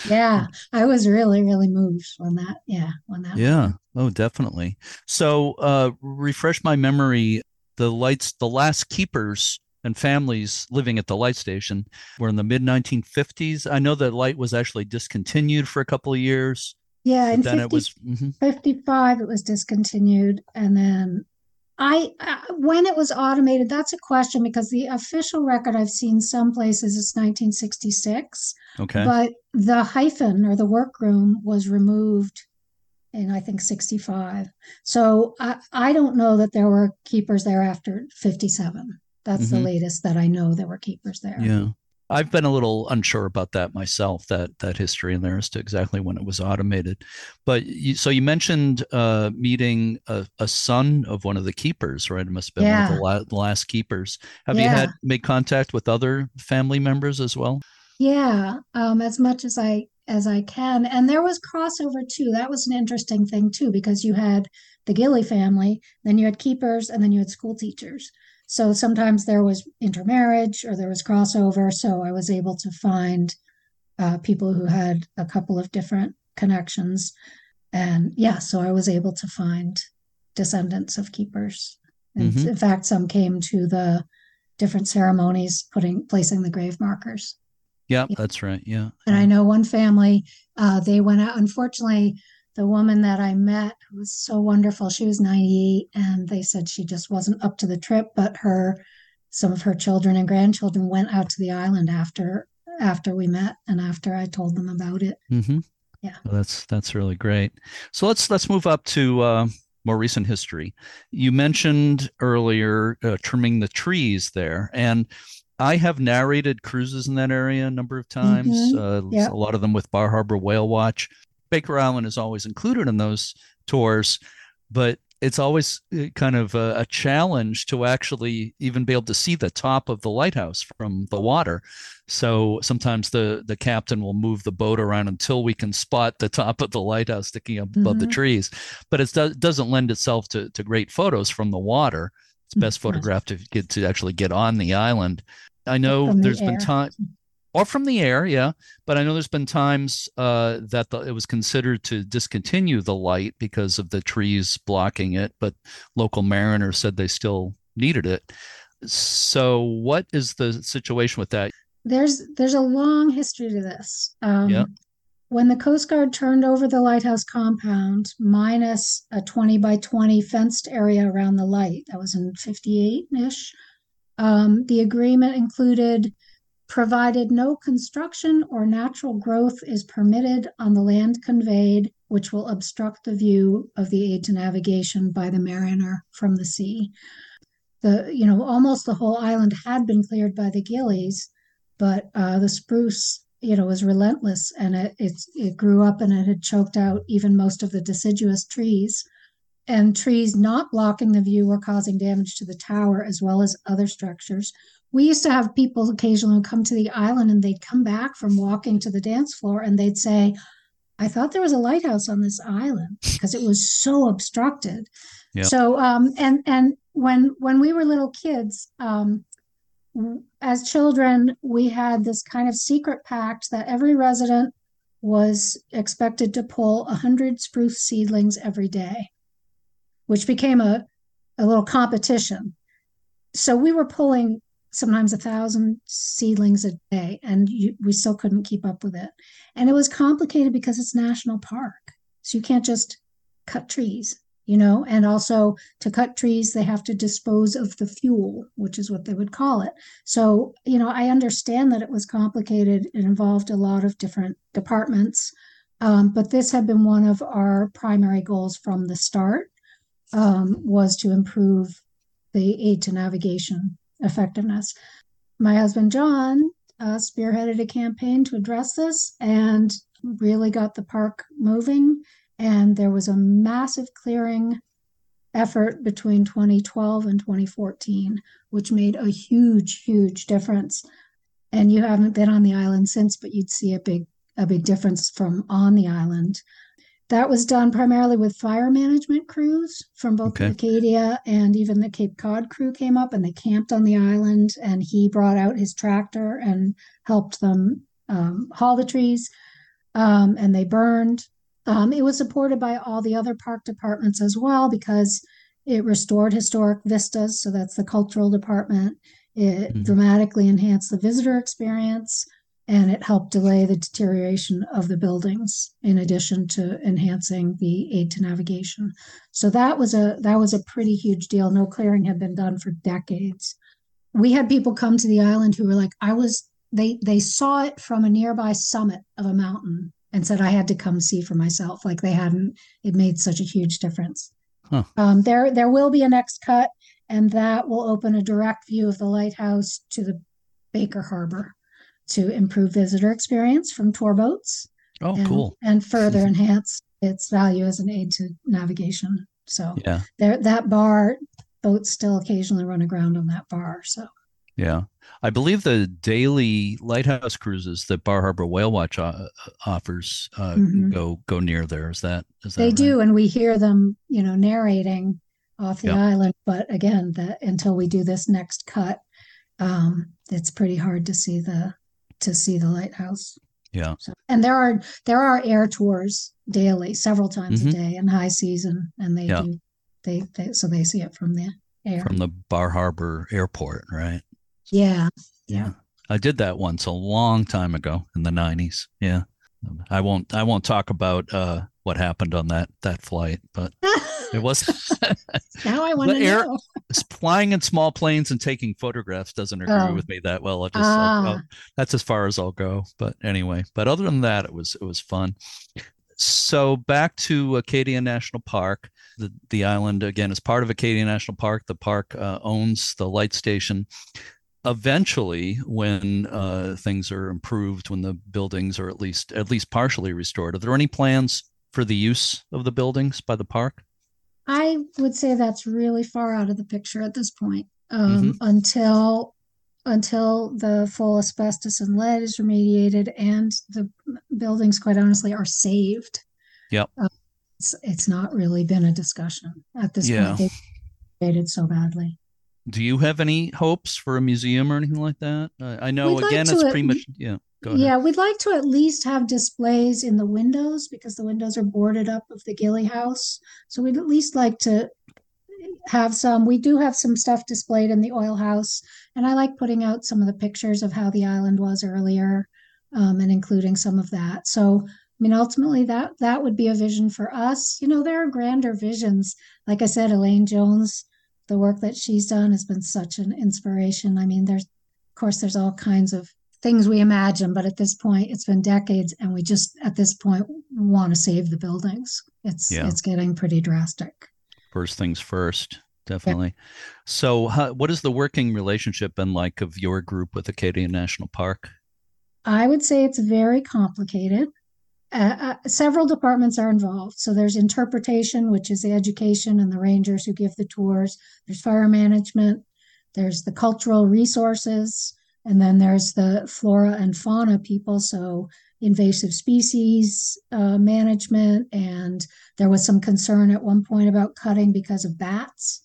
yeah. I was really, really moved on that. Yeah. On that. Yeah. Oh, definitely. So uh refresh my memory. The lights, the last keepers and families living at the light station were in the mid 1950s. I know that light was actually discontinued for a couple of years. Yeah, in then 50, it was mm-hmm. 55 it was discontinued and then I uh, when it was automated, that's a question because the official record I've seen some places is 1966. Okay. But the hyphen or the workroom was removed in I think 65. So I, I don't know that there were keepers there after 57. That's mm-hmm. the latest that I know there were keepers there. Yeah. I've been a little unsure about that myself, that that history in there as to exactly when it was automated. But you, so you mentioned uh, meeting a, a, son of one of the keepers, right? It must have been yeah. one of the, la- the last keepers. Have yeah. you had made contact with other family members as well? Yeah, um, as much as I as I can, and there was crossover too. That was an interesting thing too, because you had the Gilley family, then you had keepers, and then you had school teachers. So sometimes there was intermarriage or there was crossover. So I was able to find uh, people who had a couple of different connections. And yeah, so I was able to find descendants of keepers. And mm-hmm. in fact, some came to the different ceremonies, putting placing the grave markers. Yeah, yeah. that's right. Yeah. And I know one family, uh, they went out, unfortunately, the woman that I met was so wonderful. She was 98 and they said she just wasn't up to the trip, but her some of her children and grandchildren went out to the island after after we met and after I told them about it. Mm-hmm. Yeah. Well, that's that's really great. So let's let's move up to uh, more recent history. You mentioned earlier uh, trimming the trees there, and I have narrated cruises in that area a number of times. Mm-hmm. Uh, yep. A lot of them with Bar Harbor Whale Watch. Baker Island is always included in those tours, but it's always uh, kind of a, a, challenge to actually even be able to see the top of the lighthouse from the water. So sometimes the the captain will move the boat around until we can spot the top of the lighthouse sticking up above mm-hmm. the trees. But it do, doesn't lend itself to, to great photos from the water. It's best photograph to get to actually get on the island. I know From the there's been time, or from the air, yeah. But I know there's been times uh, that the, it was considered to discontinue the light because of the trees blocking it, but local mariners said they still needed it. So, what is the situation with that? There's there's a long history to this. Um, Yeah. When the Coast Guard turned over the lighthouse compound, minus a 20 by 20 fenced area around the light, that was in 58 ish, um, the agreement included provided no construction or natural growth is permitted on the land conveyed, which will obstruct the view of the aid to navigation by the mariner from the sea. The, you know, almost the whole island had been cleared by the Gilleys, but uh, the spruce, you know, was relentless and it, it's, it grew up and it had choked out even most of the deciduous trees. And trees not blocking the view were causing damage to the tower as well as other structures. We used to have people occasionally come to the island and they'd come back from walking to the dance floor and they'd say, I thought there was a lighthouse on this island because it was so obstructed. So um and and when when we were little kids, um as children, we had this kind of secret pact that every resident was expected to pull a hundred spruce seedlings every day, which became a, a little competition. So we were pulling sometimes a thousand seedlings a day, and you, we still couldn't keep up with it. And it was complicated because it's national park, so you can't just cut trees, you know. And also to cut trees, they have to dispose of the fuel, which is what they would call it. So you know, I understand that it was complicated. It involved a lot of different departments, um, but this had been one of our primary goals from the start. Um, was to improve the aid to navigation effectiveness. My husband John uh, spearheaded a campaign to address this and really got the park moving. And there was a massive clearing effort between 2012 and 2014, which made a huge, huge difference. And you haven't been on the island since, but you'd see a big, a big difference from on the island. That was done primarily with fire management crews from both Okay. Acadia and even the Cape Cod crew came up and they camped on the island. And he brought out his tractor and helped them um, haul the trees, um, and they burned. Um, it was supported by all the other park departments as well because it restored historic vistas. So that's the cultural department. It Mhm. dramatically enhanced the visitor experience and it helped delay the deterioration of the buildings in addition to enhancing the aid to navigation. So that was a that was a pretty huge deal. No clearing had been done for decades. We had people come to the island who were like i was they they saw it from a nearby summit of a mountain and said i had to come see for myself. Like they hadn't it made such a huge difference. Huh. um, there there will be a next cut and that will open a direct view of the lighthouse to the baker harbor to improve visitor experience from tour boats Oh, and, cool. and further enhance its value as an aid to navigation. So Yeah. there, that bar, boats still occasionally run aground on that bar. So Yeah. I believe the daily lighthouse cruises that Bar Harbor Whale Watch uh, offers uh, Mhm. go go near there. Is that is that they right? do, and we hear them, you know, narrating off the Yeah. island. But again, that until we do this next cut, um, it's pretty hard to see the to see the lighthouse. Yeah. So, and there are there are air tours daily, several times Mhm. a day in high season, and they Yeah. do they, they so they see it from the air. From the Bar Harbor Airport, right? yeah, yeah. I did that once a long time ago in the 90s. Yeah. I won't I won't talk about uh what happened on that that flight, but it was now I want to air- know. flying in small planes and taking photographs doesn't agree Oh. with me that well. I just I'll- Ah. I'll- that's as far as I'll go. But anyway, but other than that, it was it was fun. So back to Acadia National Park. The the island again is part of Acadia National Park. The park uh, owns the light station. Eventually, when uh, things are improved, when the buildings are at least at least partially restored, are there any plans for the use of the buildings by the park? I would say that's really far out of the picture at this point. Um, Mm-hmm. until until the full asbestos and lead is remediated and the buildings, quite honestly, are saved. Yep. Uh, it's it's not really been a discussion at this Yeah. point. Faded so badly. Do you have any hopes for a museum or anything like that? Uh, I know We'd again like it's at- pretty much yeah. Go ahead. Yeah, we'd like to at least have displays in the windows because the windows are boarded up of the Gilley House. So we'd at least like to have some. We do have some stuff displayed in the oil house, and I like putting out some of the pictures of how the island was earlier, um, and including some of that. So, I mean, ultimately, that that would be a vision for us. You know, there are grander visions. Like I said, Elaine Jones, the work that she's done has been such an inspiration. I mean, there's, of course, there's all kinds of things we imagine, but at this point, it's been decades, and we just at this point want to save the buildings. It's Yeah. it's getting pretty drastic. First things first, definitely. So, how, what has the working relationship been like of your group with Acadia National Park? I would say it's very complicated. Uh, uh, several departments are involved. So there's interpretation, which is the education and the rangers who give the tours. There's fire management. There's the cultural resources. And then there's the flora and fauna people. So invasive species uh, management. And there was some concern at one point about cutting because of bats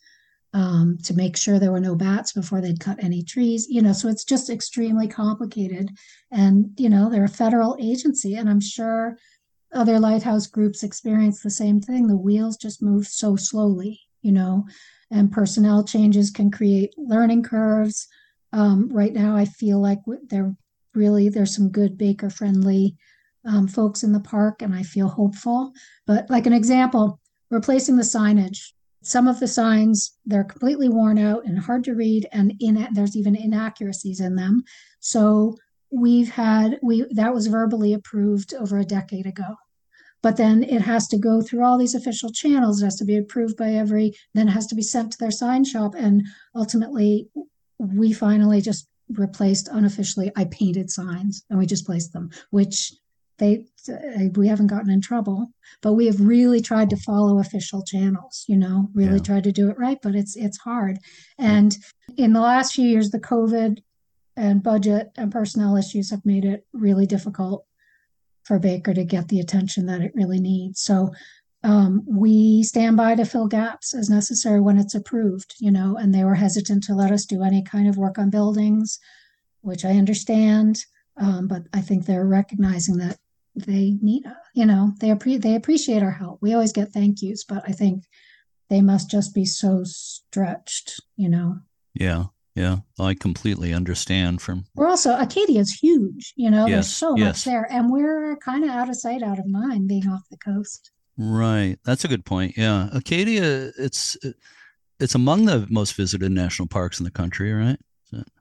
um, to make sure there were no bats before they'd cut any trees. You know, so it's just extremely complicated. And, you know, they're a federal agency, and I'm sure other lighthouse groups experience the same thing. The wheels just move so slowly, you know, and personnel changes can create learning curves. Um, right now, I feel like there really there's some good baker friendly um, folks in the park, and I feel hopeful. But like an example, replacing the signage. Some of the signs they're completely worn out and hard to read, and in there's even inaccuracies in them. So we've had we that was verbally approved over a decade ago. But then it has to go through all these official channels. It has to be approved by every then it has to be sent to their sign shop. And ultimately we finally just replaced unofficially i painted signs and we just placed them which they uh, we haven't gotten in trouble but we have really tried to follow official channels you know really Yeah. tried to do it right but it's it's hard and in the last few years the covid and budget and personnel issues have made it really difficult for Baker to get the attention that it really needs. So um, we stand by to fill gaps as necessary when it's approved, you know, and they were hesitant to let us do any kind of work on buildings, which I understand. Um, but I think they're recognizing that they need, you know, they appre- they appreciate our help. We always get thank yous, but I think they must just be so stretched, you know. Yeah, yeah, I completely understand. From We're also Acadia is huge, you know. Yes, There's so yes. much there, and we're kind of out of sight, out of mind, being off the coast. right, that's a good point. Yeah, Acadia, it's it's among the most visited national parks in the country, right?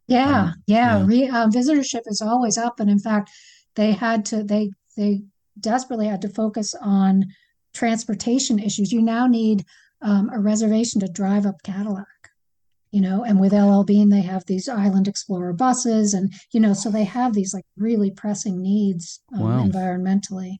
Yeah, Um, yeah. yeah. Re, uh, visitorship is always up, and in fact, they had to they they desperately had to focus on transportation issues. You now need um, a reservation to drive up Cadillac, you know, and with LL Bean, they have these Island Explorer buses, and you know, so they have these like really pressing needs um, Wow. environmentally.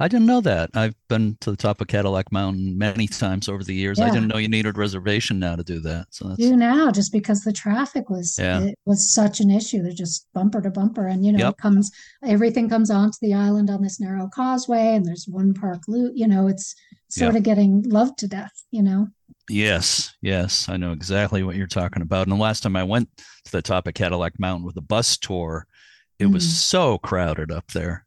I didn't know that. I've been to the top of Cadillac Mountain many times over the years. I didn't know you needed reservation now to do that. So that's do now just because the traffic was Yeah. it was such an issue. They're just bumper to bumper, and you know Yep. it comes everything comes onto the island on this narrow causeway, and there's one park loop. You know, it's sort of getting loved to death. You know, Yes, yes, I know exactly what you're talking about. And the last time I went to the top of Cadillac Mountain with a bus tour, it was Mm. so crowded up there.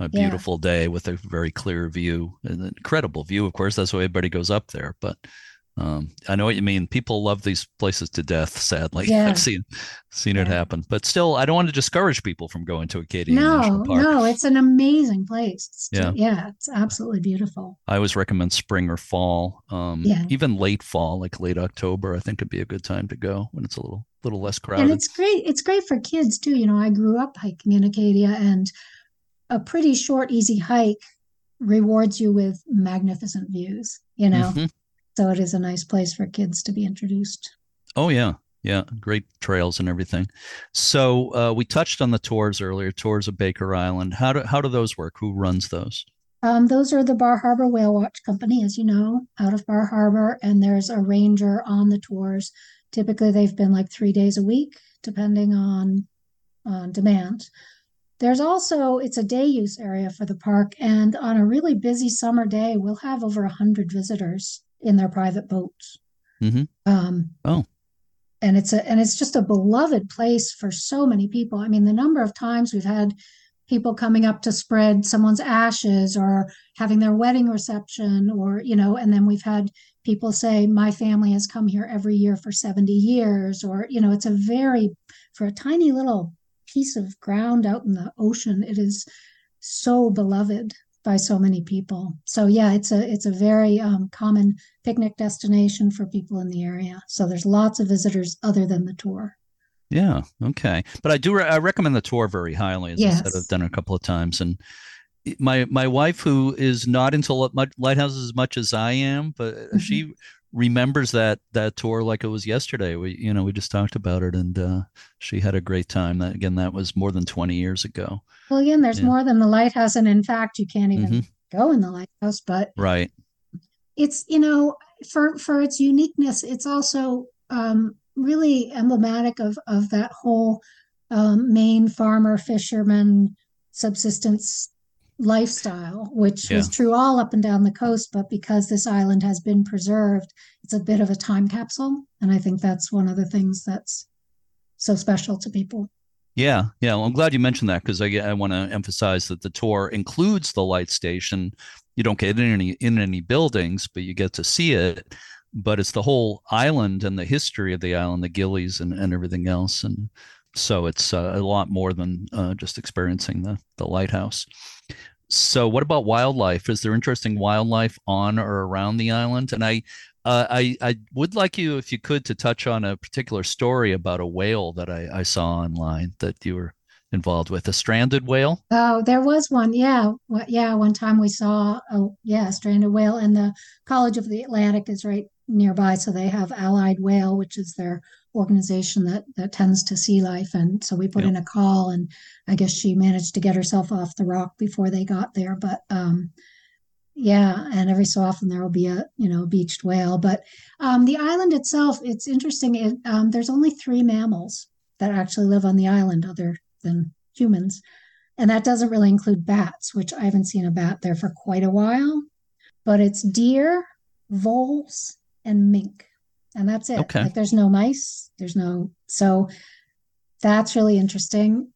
A Yeah. beautiful day with a very clear view, an incredible view. Of course, that's why everybody goes up there. But um, I know what you mean. People love these places to death. Sadly, Yeah. I've seen seen it happen. But still, I don't want to discourage people from going to Acadia National no, Park. no, it's an amazing place. It's Yeah. yeah, it's absolutely beautiful. I always recommend spring or fall. Um, Yeah. even late fall, like late October, I think would be a good time to go when it's a little little less crowded. And it's great. It's great for kids too. You know, I grew up hiking in Acadia, and a pretty short, easy hike rewards you with magnificent views. You know, Mhm. so it is a nice place for kids to be introduced. Oh yeah, yeah, great trails and everything. So uh, we touched on the tours earlier. Tours of Baker Island. How do how do those work? Who runs those? Um, those are the Bar Harbor Whale Watch Company, as you know, out of Bar Harbor, and there's a ranger on the tours. Typically, they've been like three days a week, depending on on demand. There's also it's a day use area for the park, and on a really busy summer day, we'll have over a hundred visitors in their private boats. Mhm. Um, Oh. and it's a and it's just a beloved place for so many people. I mean, the number of times we've had people coming up to spread someone's ashes or having their wedding reception or you know and then we've had people say my family has come here every year for 70 years or you know it's a very for a tiny little piece of ground out in the ocean it is so beloved by so many people so yeah it's a it's a very um, common picnic destination for people in the area so there's lots of visitors other than the tour yeah. Okay. But I do. Re- I recommend the tour very highly. As Yes. I said, I've done it a couple of times, and my my wife, who is not into li- lighthouses as much as I am, but Mm-hmm. she remembers that that tour like it was yesterday. We you know we just talked about it, and uh, she had a great time. That again, that was more than twenty years ago. well again there's Yeah. more than the lighthouse and in fact you can't even Mhm. go in the lighthouse but Right. it's you know for for its uniqueness it's also um, really emblematic of of that whole um, Maine farmer fisherman subsistence lifestyle which was Yeah. true all up and down the coast but because this island has been preserved it's a bit of a time capsule and i think that's one of the things that's so special to people Yeah, yeah. Well, I'm glad you mentioned that because I, I want to emphasize that the tour includes the light station. You don't get in any in any buildings, but you get to see it. But it's the whole island and the history of the island, the Gilleys and, and everything else. And so it's uh, a lot more than uh, just experiencing the the lighthouse. So, what about wildlife? Is there interesting wildlife on or around the island? And I, uh, I, I would like you, if you could, to touch on a particular story about a whale that I, I saw online that you were involved with, a stranded whale. Oh, there was one. Yeah. Yeah. One time we saw a yeah, stranded whale, and the College of the Atlantic is right nearby. So they have Allied Whale, which is their organization that that tends to sea life. And so we put Yep. in a call, and I guess she managed to get herself off the rock before they got there. But um, yeah, and every so often there will be a you know beached whale. But um, the island itself, it's interesting. It, um, there's only three mammals that actually live on the island, other than humans. And that doesn't really include bats, which I haven't seen a bat there for quite a while. But it's deer, voles, and mink. And that's it. Okay. Like there's no mice, there's no. So that's really interesting.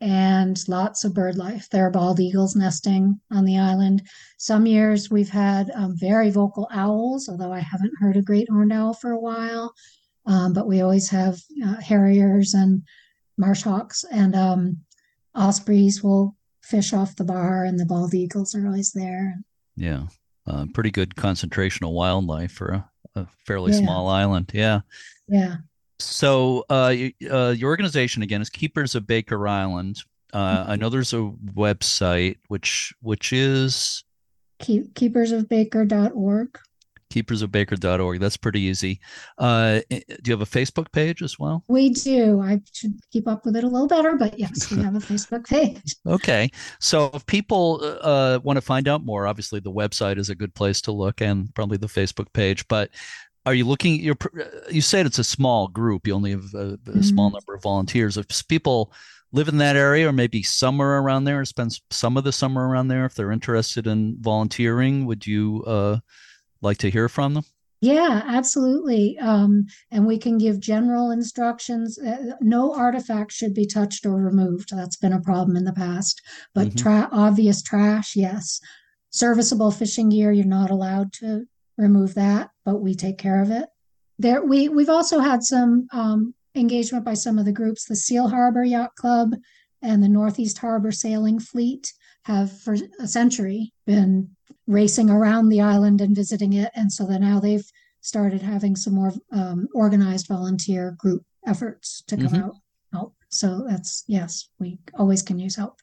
And lots of bird life. There are bald eagles nesting on the island. Some years we've had um, very vocal owls, although I haven't heard a great horned owl for a while. Um, but we always have uh, harriers and marsh hawks and um, ospreys will fish off the bar, and the bald eagles are always there. Yeah, uh, pretty good concentration of wildlife for a, a fairly Yeah. small island. Yeah. Yeah. So, uh, uh, your organization again is Keepers of Baker Island. Uh, I know there's a website which which is Keep, keepersofbaker.org. keepersofbaker.org. That's pretty easy. Uh, do you have a Facebook page as well? We do. I should keep up with it a little better, but yes, we have a Facebook page. Okay. So if people uh, want to find out more, obviously the website is a good place to look and probably the Facebook page. But are you looking, you're, pr- you said it's a small group. You only have a, a small Mhm. number of volunteers. If people live in that area or maybe summer around there, or spend some of the summer around there, if they're interested in volunteering, would you uh, like to hear from them? Yeah, absolutely. Um, and we can give general instructions. Uh, no artifact should be touched or removed. That's been a problem in the past. But Mhm. tra- obvious trash, yes. Serviceable fishing gear, you're not allowed to remove that, but we take care of it. There, we we've also had some um, engagement by some of the groups. The Seal Harbor Yacht Club and the Northeast Harbor Sailing Fleet have for a century been racing around the island and visiting it. And so then now they've started having some more um, organized volunteer group efforts to come Mhm. out help. So that's yes, we always can use help.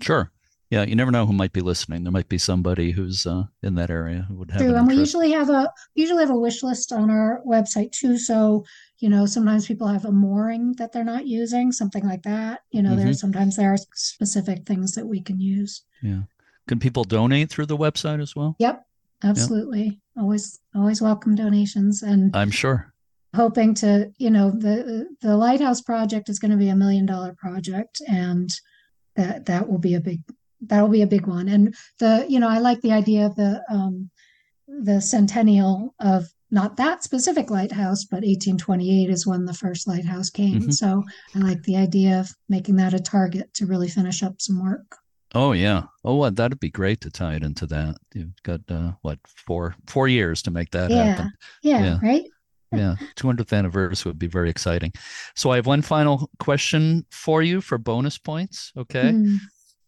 Sure. Yeah, you never know who might be listening. There might be somebody who's uh, in that area who would have True, an and we usually have a usually have a wish list on our website too. So you know, sometimes people have a mooring that they're not using, something like that. You know, Mm-hmm. there's sometimes there are specific things that we can use. Yeah. Can people donate through the website as well? Yep, absolutely. Always always welcome donations and I'm sure. hoping to, you know, the the lighthouse project is going to be a million dollar project and that that will be a big that'll be a big one. And the, you know, I like the idea of the um the centennial of not that specific lighthouse, but 1828 is when the first lighthouse came. Mhm. So I like the idea of making that a target to really finish up some work. Oh yeah. Oh, well, that'd be great to tie it into that. You've got uh, what four four years to make that yeah. happen. yeah. Yeah. right? Yeah, 200th anniversary would be very exciting. So I have one final question for you for bonus points. Okay. Mm.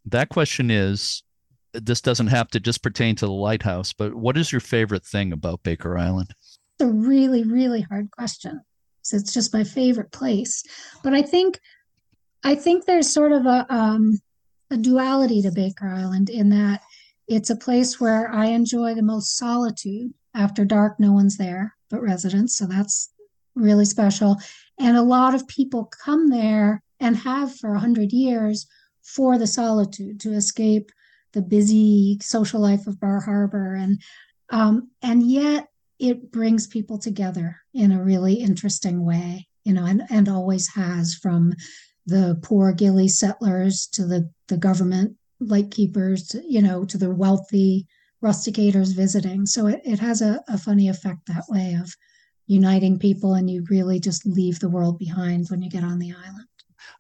That question is this doesn't have to just pertain to the lighthouse, but what is your favorite thing about Baker Island? It's a really, really hard question. So it's just my favorite place. But I think I think there's sort of a um a duality to Baker Island in that it's a place where I enjoy the most solitude. After dark, no one's there but residents. So that's really special. And a lot of people come there and have for a hundred years for the solitude to escape the busy social life of Bar Harbor. And um, and yet it brings people together in a really interesting way, you know, and, and always has from the poor Gilley settlers to the, the government lightkeepers, you know, to the wealthy rusticators visiting. So it, it has a, a funny effect that way of uniting people and you really just leave the world behind when you get on the island.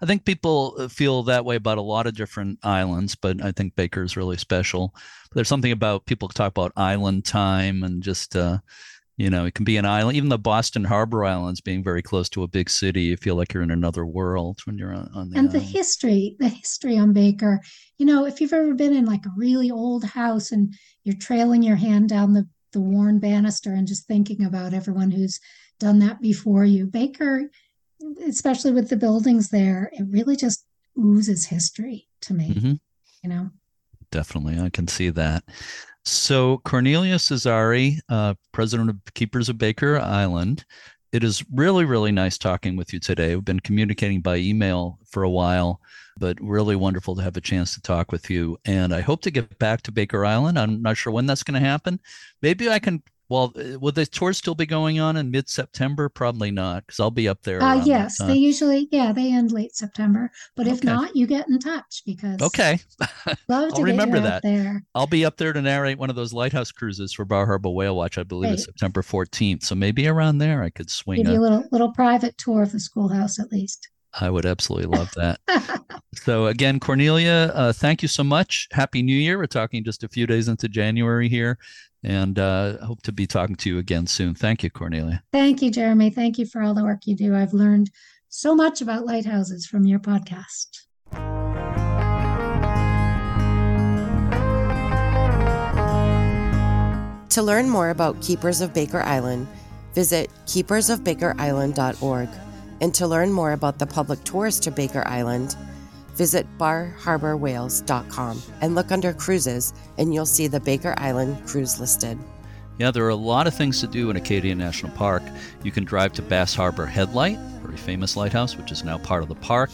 I think people uh, feel that way about a lot of different islands, but I think Baker's really special. There's something about people talk about island time and just, uh, you know, it can be an island. Even the Boston Harbor Islands being very close to a big city, you feel like you're in another world when you're on, on the and the history the history on baker you know if you've ever been in like a really old house and you're trailing your hand down the the worn banister and just thinking about everyone who's done that before you baker especially with the buildings there it really just oozes history to me Mhm. you know Definitely, I can see that. So, Cornelia Cesari, uh, president of Keepers of Baker Island, it is really, really nice talking with you today. We've been communicating by email for a while, but really wonderful to have a chance to talk with you. And I hope to get back to Baker Island. I'm not sure when that's going to happen. Maybe I can. Well, uh, will the tour still be going on in mid-September? Probably not, because I'll be up there. uh yes they usually yeah they end late september but if Okay. not you get in touch because Okay, love to I'll remember that. there I'll be up there to narrate one of those lighthouse cruises for Bar Harbor Whale Watch. I believe it's September 14th. So maybe around there I could swing. give you A, a little little private tour of the schoolhouse at least I would absolutely love that. so again, Cornelia, uh, thank you so much. Happy New Year. We're talking just a few days into January here, and uh, hope to be talking to you again soon. Thank you, Cornelia. Thank you, Jeremy. Thank you for all the work you do. I've learned so much about lighthouses from your podcast. To learn more about Keepers of Baker Island, visit keepersofbakerisland.org. And to learn more about the public tours to Baker Island, visit barharborwhales.com and look under cruises, and you'll see the Baker Island cruise listed. Yeah, there are a lot of things to do in Acadia National Park. You can drive to Bass Harbor Headlight, very famous lighthouse, which is now part of the park.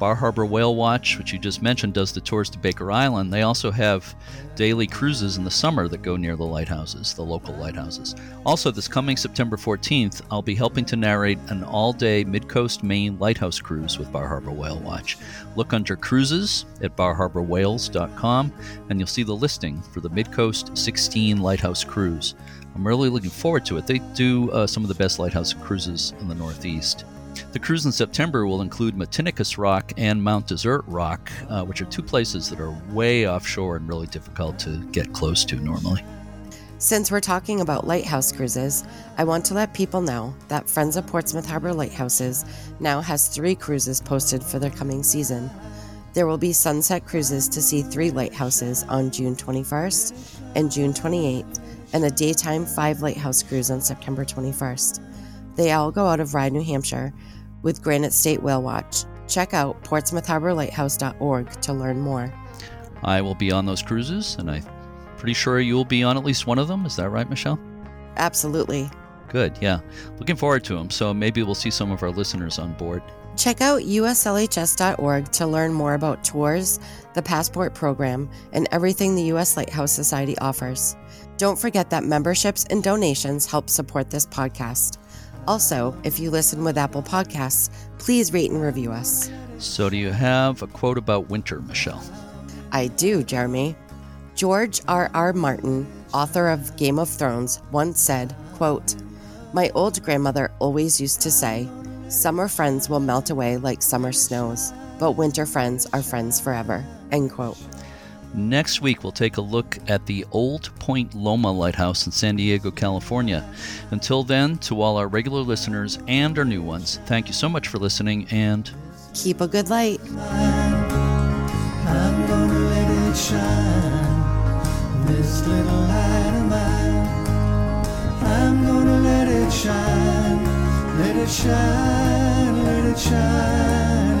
Bar Harbor Whale Watch, which you just mentioned, does the tours to Baker Island. They also have daily cruises in the summer that go near the lighthouses, the local lighthouses. Also, this coming September 14th, I'll be helping to narrate an all day Mid Coast Maine lighthouse cruise with Bar Harbor Whale Watch. Look under cruises at barharborwhales.com and you'll see the listing for the Mid Coast 16 Lighthouse Cruise. I'm really looking forward to it. They do uh, some of the best lighthouse cruises in the Northeast. The cruise in September will include Matinicus Rock and Mount Desert Rock, uh, which are two places that are way offshore and really difficult to get close to normally. Since we're talking about lighthouse cruises, I want to let people know that Friends of Portsmouth Harbor Lighthouses now has three cruises posted for their coming season. There will be sunset cruises to see three lighthouses on June 21st and June 28th, and a daytime five lighthouse cruise on September 21st. They all go out of Rye, New Hampshire, with Granite State Whale Watch. Check out portsmouthharborlighthouse.org to learn more. I will be on those cruises, and I'm pretty sure you'll be on at least one of them. Is that right, Michelle? Absolutely. Good, yeah. Looking forward to them. So maybe we'll see some of our listeners on board. Check out uslhs.org to learn more about tours, the passport program, and everything the U.S. Lighthouse Society offers. Don't forget that memberships and donations help support this podcast. Also, if you listen with Apple Podcasts, please rate and review us. So, do you have a quote about winter, Michelle? I do, Jeremy. George R. R. Martin, author of Game of Thrones, once said, quote, My old grandmother always used to say, Summer friends will melt away like summer snows, but winter friends are friends forever. End quote. Next week, we'll take a look at the Old Point Loma Lighthouse in San Diego, California. Until then, to all our regular listeners and our new ones, thank you so much for listening and keep a good light. I'm gonna let it shine, this little light of mine. I'm gonna let it shine, let it shine, let it shine.